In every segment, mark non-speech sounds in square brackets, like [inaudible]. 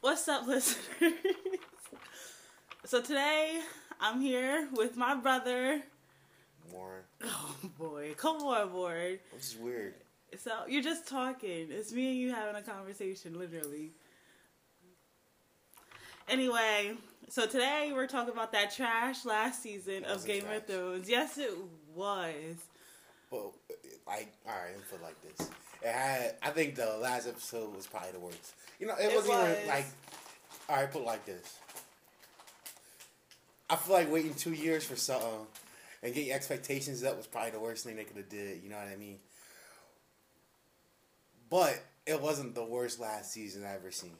What's up, [laughs] listeners? so today I'm here with my brother. Warren. Oh boy, come on, boy. Which is weird. So you're just talking. It's me and you having a conversation, literally. Anyway, so today we're talking about that trash last season of Game trash. of Thrones. Yes, it was. But like, all right, me put it like this. It had. I think the last episode was probably the worst. You know, it, It wasn't was. even like. All right, put it like this. I feel like waiting two years for something and getting expectations up was probably the worst thing they could have did. You know what I mean? But it wasn't the worst last season I've ever seen.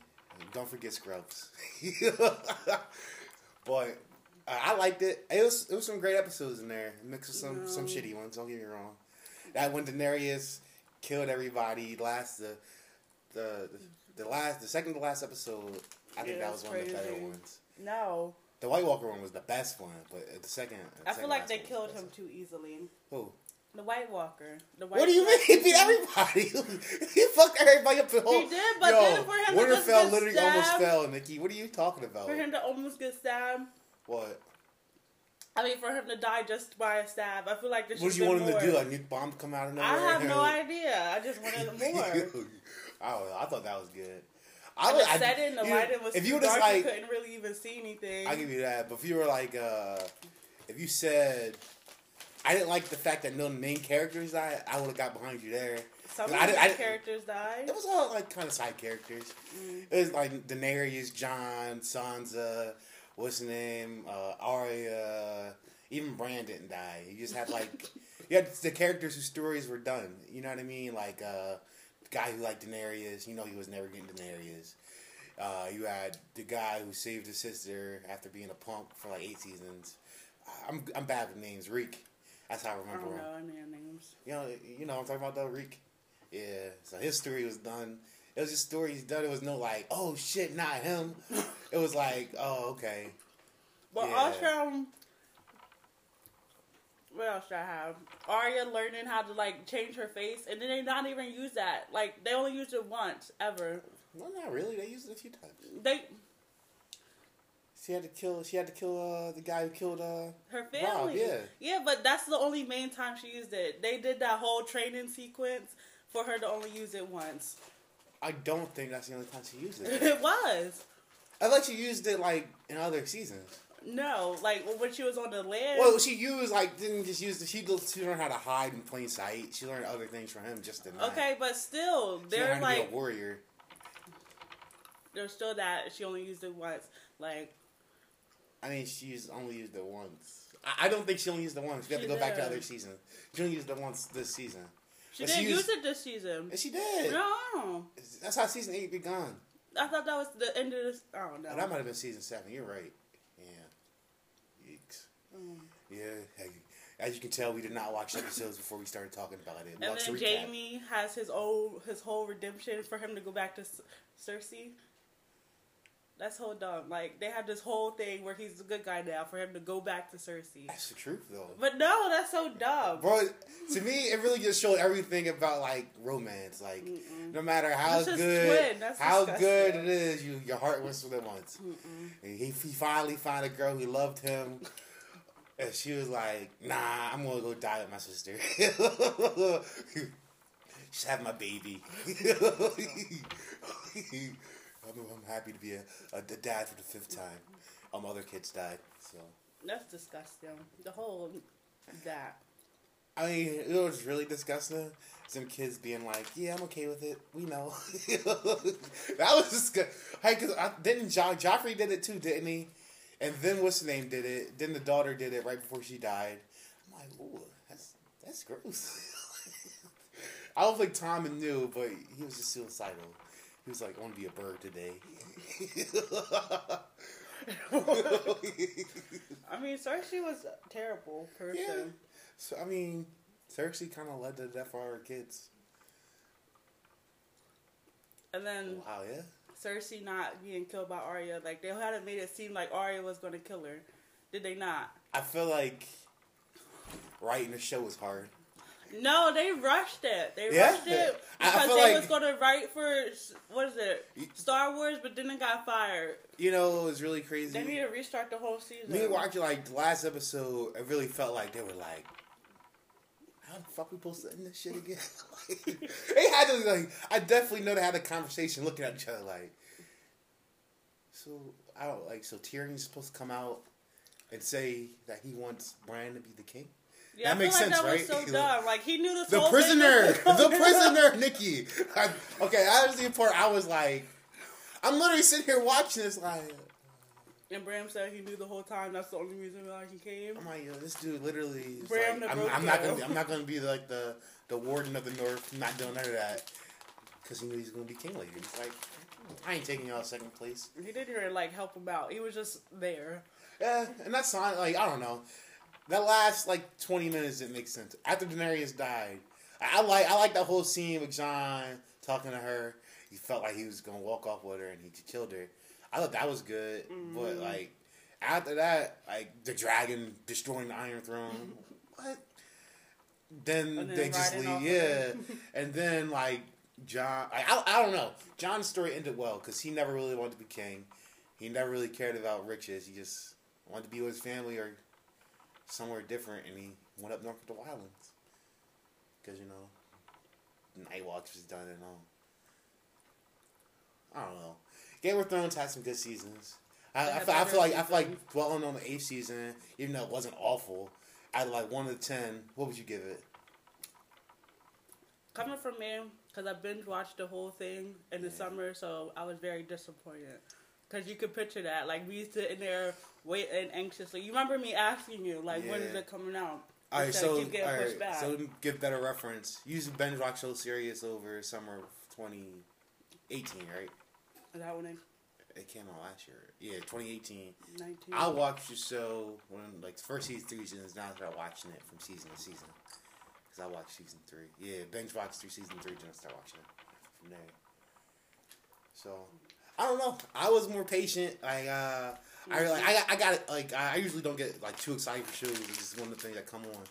Don't forget Scrubs. [laughs] but uh, I liked it. It was it was some great episodes in there, mixed with some some shitty ones. Don't get me wrong. That when Daenerys killed everybody last the the the, the last the second to last episode. I think Yeah, that was one of the better ones. No, The White Walker one was the best one, but the second. the I second feel like they killed him best too easily. Who? The White Walker. The White What do you mean? [laughs] He beat everybody. [laughs] he fucked everybody up. The whole, He did, but Yo, then for him to just Winterfell get literally almost fell, Nikki. What are you talking about? For him to almost get stabbed. what? I mean, for him to die just by a stab. I feel like this. Should be. What did you want him to do? A nuke bomb come out of nowhere? I have no [laughs] idea. I just wanted [laughs] more. [laughs] I don't know. I thought that was good. I said it, and the you- lighting was If you were just dark, you like, couldn't really even see anything. I give you that. But if you were like, uh, if you said, I didn't like the fact that no main characters died, I would have got behind you there. Some I of the I characters died. It was all like kind of side characters. Mm. It was like Daenerys, Jon, Sansa, what's his name, uh, Arya, even Bran didn't die. You just had like [laughs] you had the characters whose stories were done. You know what I mean? Like uh, the guy who liked Daenerys, you know he was never getting Daenerys. Uh, you had the guy who saved his sister after being a punk for like eight seasons. I'm I'm bad with names. Reek. That's how I I remember don't him. know any names. You know, you know what I'm talking about though, Reek. Yeah. So his story was done. It was just stories done. It was no like, oh shit, not him. it was like, oh okay. But Yeah. also, what else should I have? Arya learning how to like change her face, and then they not even use that. Like they only used it once ever. Well, not really. They used it a few times. They She had to kill. She had to kill uh, the guy who killed. Uh, her family. yeah. yeah, but that's the only main time she used it. They did that whole training sequence for her to only use it once. I don't think that's the only time she used it. [laughs] it was. I thought she used it like in other seasons. No, like when she was on the land. Well, she used like didn't just use. The, she she learned how to hide in plain sight. She learned other things from him just to not. okay, but still, they're like warrior. there's still that she only used it once. Like I mean, she's only used it once. I, I don't think she only used it once. We have to go back to other seasons. She only used it once this season. She didn't she use it this season. And she did. No, That's how season eight begun. I thought that was the end of this. I don't know. That might have been season seven. You're right. Yeah. Yeeks. Mm. Yeah. As you can tell, we did not watch episodes before we started talking about it. And Watch then. Jaime has his old his whole redemption for him to go back to Cersei. That's whole dumb. Like they have this whole thing where he's a good guy now for him to go back to Cersei. That's the truth, though. But no, that's so dumb. Bro, to me, it really just showed everything about like romance. Like, no matter how good. How disgusting. good it is, you your heart wins with it once. Mm-mm. And he, he finally found a girl who loved him. And she was like, nah, I'm gonna go die with my sister. [laughs] Just have my baby. [laughs] I'm, I'm happy to be a, a, dad for the fifth time. Um, other kids died, so. That's disgusting. The whole that. I mean, it was really disgusting. Some kids being like, "Yeah, I'm okay with it. We know." [laughs] that was disgusting. Hey, cause I, didn't jo- Joffrey did it too, didn't he? And then what's the name did it? Then the daughter did it right before she died. I'm like, ooh, that's that's gross. [laughs] I don't think Tom knew, but he was just suicidal. He was like, "I want to be a bird today." I mean, Cersei was a terrible person. Yeah. So I mean, Cersei kind of led to death for our kids. And then Wow, yeah. Cersei not being killed by Arya, like they hadn't made it seem like Arya was going to kill her. Did they not? I feel like writing the show was hard. No, they rushed it. They Yeah? rushed it I- I because they like- was going to write for what is it, Star Wars, but then it got fired. You know, it was really crazy. They need to restart the whole season. Me watching like the last episode, it really felt like they were like, "How the fuck we supposed to end this shit again?" [laughs] like, they had to like. I definitely know they had a conversation, looking at each other like, "So I don't like. So Tyrion's supposed to come out and say that he wants Bran to be the king." Yeah, that I makes like sense, that right? was so dumb. Like he knew this The prisoner, the prisoner, Nikki. Okay, that was the part I was like, I'm literally sitting here watching this like. And Bran said he knew the whole time. That's the only reason why he came. I'm like, yo, this dude literally. Is Bran like, I'm, I'm not gonna. Be, I'm not gonna be like the the warden of the north. I'm not doing none of that because he knew he's gonna be king later. He's like, I ain't taking y'all second place. He didn't even like help him out. He was just there. Yeah, and that's not like I don't know. That last like 20 minutes it makes sense. After Daenerys died, I, I like I like that whole scene with Jon talking to her. He felt like he was gonna walk off with her, and he killed her. I thought that was good, but Mhm. like after that, like the dragon destroying the Iron Throne, [laughs] what? Then, then they just leave, yeah. [laughs] and then like Jon, I, I, I don't know. Jon's story ended well because he never really wanted to be king. He never really cared about riches. He just wanted to be with his family or somewhere different, and he went up north to the Wildlands because you know Night Watch was done and all. I don't know. Game of Thrones had some good seasons. I, I, feel, I feel like I feel like dwelling on the eighth season, even though it wasn't awful, of like one to ten, what would you give it? Coming from me, because I binge watched the whole thing in the summer, so I was very disappointed. Because you could picture that, like me sitting there waiting anxiously. You remember me asking you, like, when is it coming out? All right, so keep getting pushed right, back. so give better reference, you used binge watch so serious over summer of 2018, right? Is that when it It came out last year. Yeah, 2018. 19? I watched the show when like the first season, three seasons. Now I start watching it from season to season because I watched season three. Yeah, binge watched through season three, then I start watching it from there. So I don't know. I was more patient. Like uh, I like I got, I got it. Like I I usually don't get like too excited for shows. This is one of the things that come on.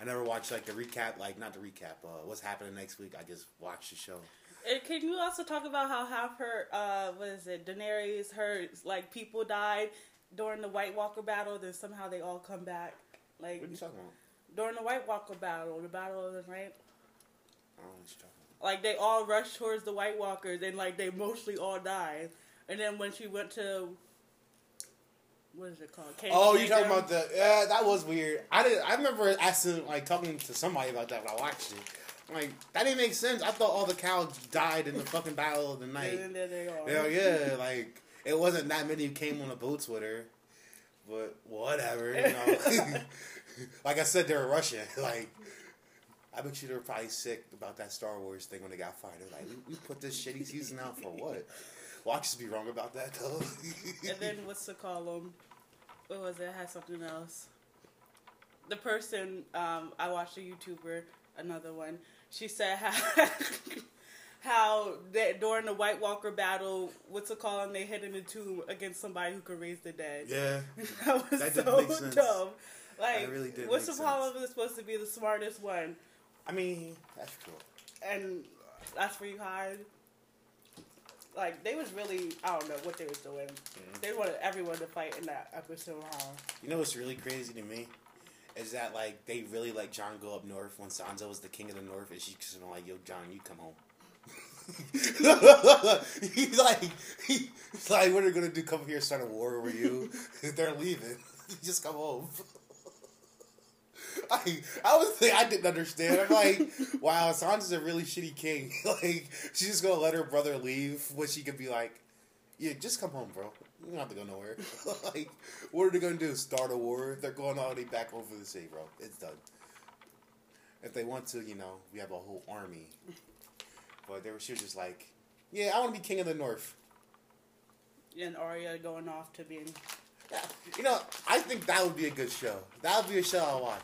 I never watch like the recap. Like not the recap. Uh, what's happening next week? I just watch the show. And can you also talk about how half her, uh, what is it, Daenerys, her, like, people died during the White Walker battle, then somehow they all come back? Like, What are you talking about? during the White Walker battle, the battle of the right? I don't know what you're talking about. Like, they all rushed towards the White Walkers, and, like, they mostly all died. And then when she went to, what is it called? King's Oh, you talking about the? Yeah, that was weird. I did. I remember asking, like, talking to somebody about that when I watched it. I'm like, that didn't make sense. I thought all the cows died in the fucking battle of the night. And there they are. Hell [laughs] yeah, like it wasn't that many who came on the boats with her, but whatever. You know, [laughs] [laughs] like I said, they were Russian. Like, I bet you they were probably sick about that Star Wars thing when they got fired. They're like, we, we put this shitty season out for what? Well, I just be wrong about that though. [laughs] And then what's the column? What was it? it? Had something else. The person um, I watched a YouTuber, another one. She said how [laughs] how that during the White Walker battle, what's the column? They hid in a tomb against somebody who could raise the dead. yeah. [laughs] that was That didn't so make sense. dumb. Like, really what's the column is supposed to be the smartest one, I mean, that's cool. and that's where you hide. Like they was really, I don't know what they was doing. Mm-hmm. They wanted everyone to fight in that episode. Huh? You know what's really crazy to me? Is that like they really let Jon go up north when Sansa was the king of the north, and she's just like, "Yo, Jon, you come home." [laughs] he's like, he's like, what are they gonna do? Come here, and start a war over you? [laughs] They're leaving. [laughs] just come home. [laughs] I, I was like, I didn't understand. I'm like, wow, Sansa's a really shitty king. [laughs] like, she's just gonna let her brother leave when she could be like, yeah, just come home, bro. You don't have to go nowhere. [laughs] like, what are they gonna do? Start a war? They're going already back over the sea, bro. It's done. If they want to, you know, we have a whole army. But they were, she was just like, yeah, I want to be king of the north. And Arya going off to being Yeah, you know, I think that would be a good show. That would be a show I'll watch.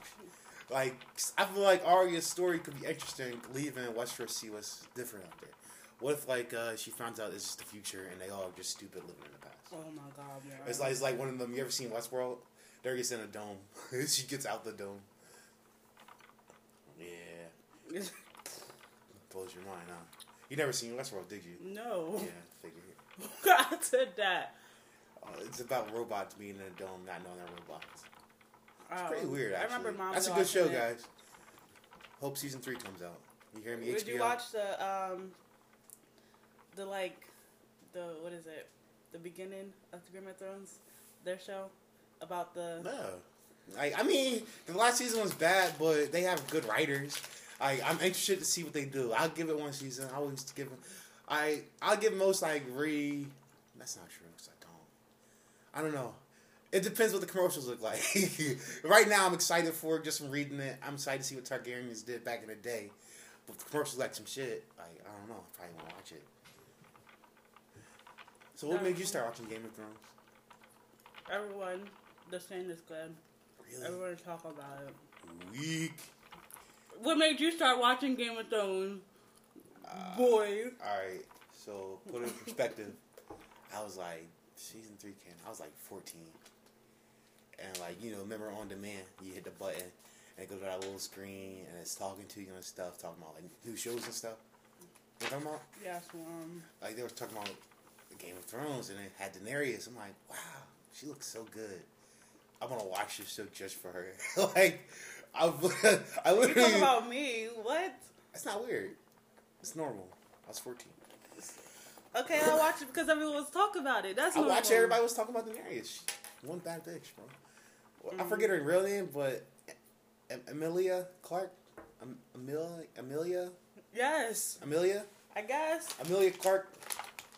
Like, I feel like Arya's story could be interesting. Leaving Westeros, see what's different out there. What if, like, uh, she finds out it's just the future and they all are just stupid living in the past? oh my god, man. It's like it's like one of them. You ever seen Westworld? There gets in a dome. [laughs] she gets out the dome. Yeah, [laughs] Blows your mind, huh? You never seen Westworld, did you? no. Yeah, figure. I said that. Uh, it's about robots being in a dome, not knowing they're robots. It's Oh. pretty weird, I remember mom. That's a good show, it. guys. Hope season three comes out. You hear me? Did you watch the um, the like, the what is it? The beginning of the Game of Thrones, their show about the. No. Like, I mean, the last season was bad, but they have good writers. I, I'm interested to see what they do. I'll give it one season. I always give them. I I'll give most like re. That's not true because I don't. I don't know. It depends what the commercials look like. [laughs] right now, I'm excited for it just from reading it. I'm excited to see what Targaryens did back in the day. But the commercials like some shit, like I don't know. I probably won't watch it. So, what made you start watching Game of Thrones? Everyone, the saying is good. Really Everyone talk about it. weak. What made you start watching Game of Thrones? Uh, Boy. All right, so put it in perspective. I was like season three came. I was like fourteen, and like you know, remember on demand, you hit the button and it goes to that little screen and it's talking to you and stuff, talking about like new shows and stuff. You know what I'm talking about? Yes, um, Like they were talking about Game of Thrones and it had Daenerys. I'm like, wow, she looks so good. I'm gonna watch this show just for her. [laughs] like, I, [laughs] I you literally. talk about me. What? It's not weird. It's normal. I was 14. Okay, I watch it because everyone was talking about it. That's I normal. watch everybody was talking about Daenerys. She- One bad bitch, bro. Well, I forget her real name, but Emilia Clarke, Amelia, Amelia, Yes, Amelia, I guess. Emilia Clarke,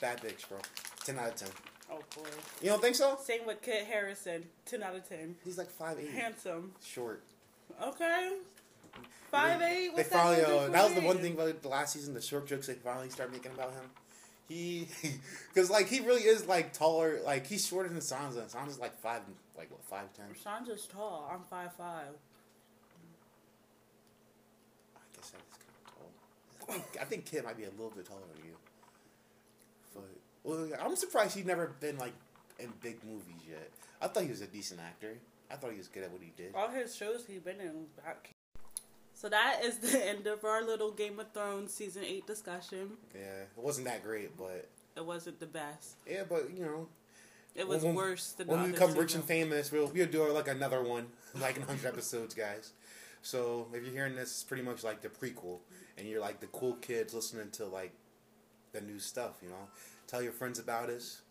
bad bitch, bro. Ten out of ten. Oh boy. You don't think so? Same with Kit Harington. Ten out of ten. He's like five eight, Handsome. short. Okay. Five eight. They finally. that? Uh, that was the one thing about the last season. The short jokes they finally started making about him. He, [laughs] because like he really is like taller. Like he's shorter than Sansa. Sansa's like five, like what five ten. Sandra's tall. I'm five five. I guess that is kind of tall. I think, I think Kid might be a little bit taller than you. But well, I'm surprised he's never been like in big movies yet. I thought he was a decent actor. I thought he was good at what he did. All his shows he's been in. Uh, So that is the [laughs] end of our little Game of Thrones season eight discussion. Yeah, it wasn't that great, but It wasn't the best. yeah, but you know, It was When- worse than when we become rich and famous, we'll we'll do like another one, like in hundred [laughs] episodes, guys. So if you're hearing this, it's pretty much like the prequel, and you're like the cool kids listening to like the new stuff. You know, tell your friends about us.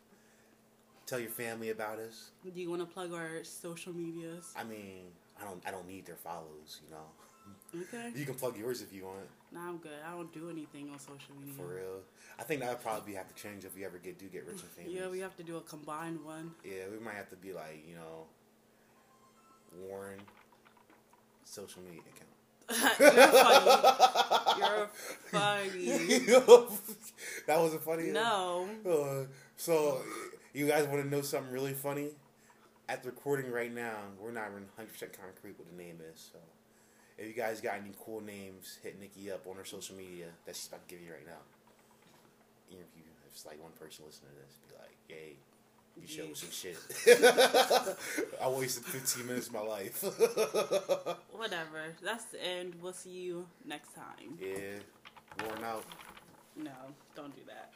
Tell your family about us. Do you want to plug our social medias? I mean, I don't I don't need their follows. You know, [laughs] Okay. you can plug yours if you want. Nah, I'm good. I don't do anything on social media. For real, I think that would probably have to change if we ever get do get rich and famous. [laughs] Yeah, we have to do a combined one. Yeah, we might have to be like you know, Warren social media account. [laughs] You're funny. You're funny. [laughs] that wasn't funny. No. Uh, so, you guys want to know something really funny? At the recording right now, we're not even 100% concrete what the name is. So, if you guys got any cool names, hit Nikki up on her social media that she's about to give you right now. Even if you, if it's like one person listening to this, be like, "Yay, you showed some shit." [laughs] I wasted 15 minutes of my life. [laughs] Whatever. That's the end. We'll see you next time. yeah, worn out. No, don't do that.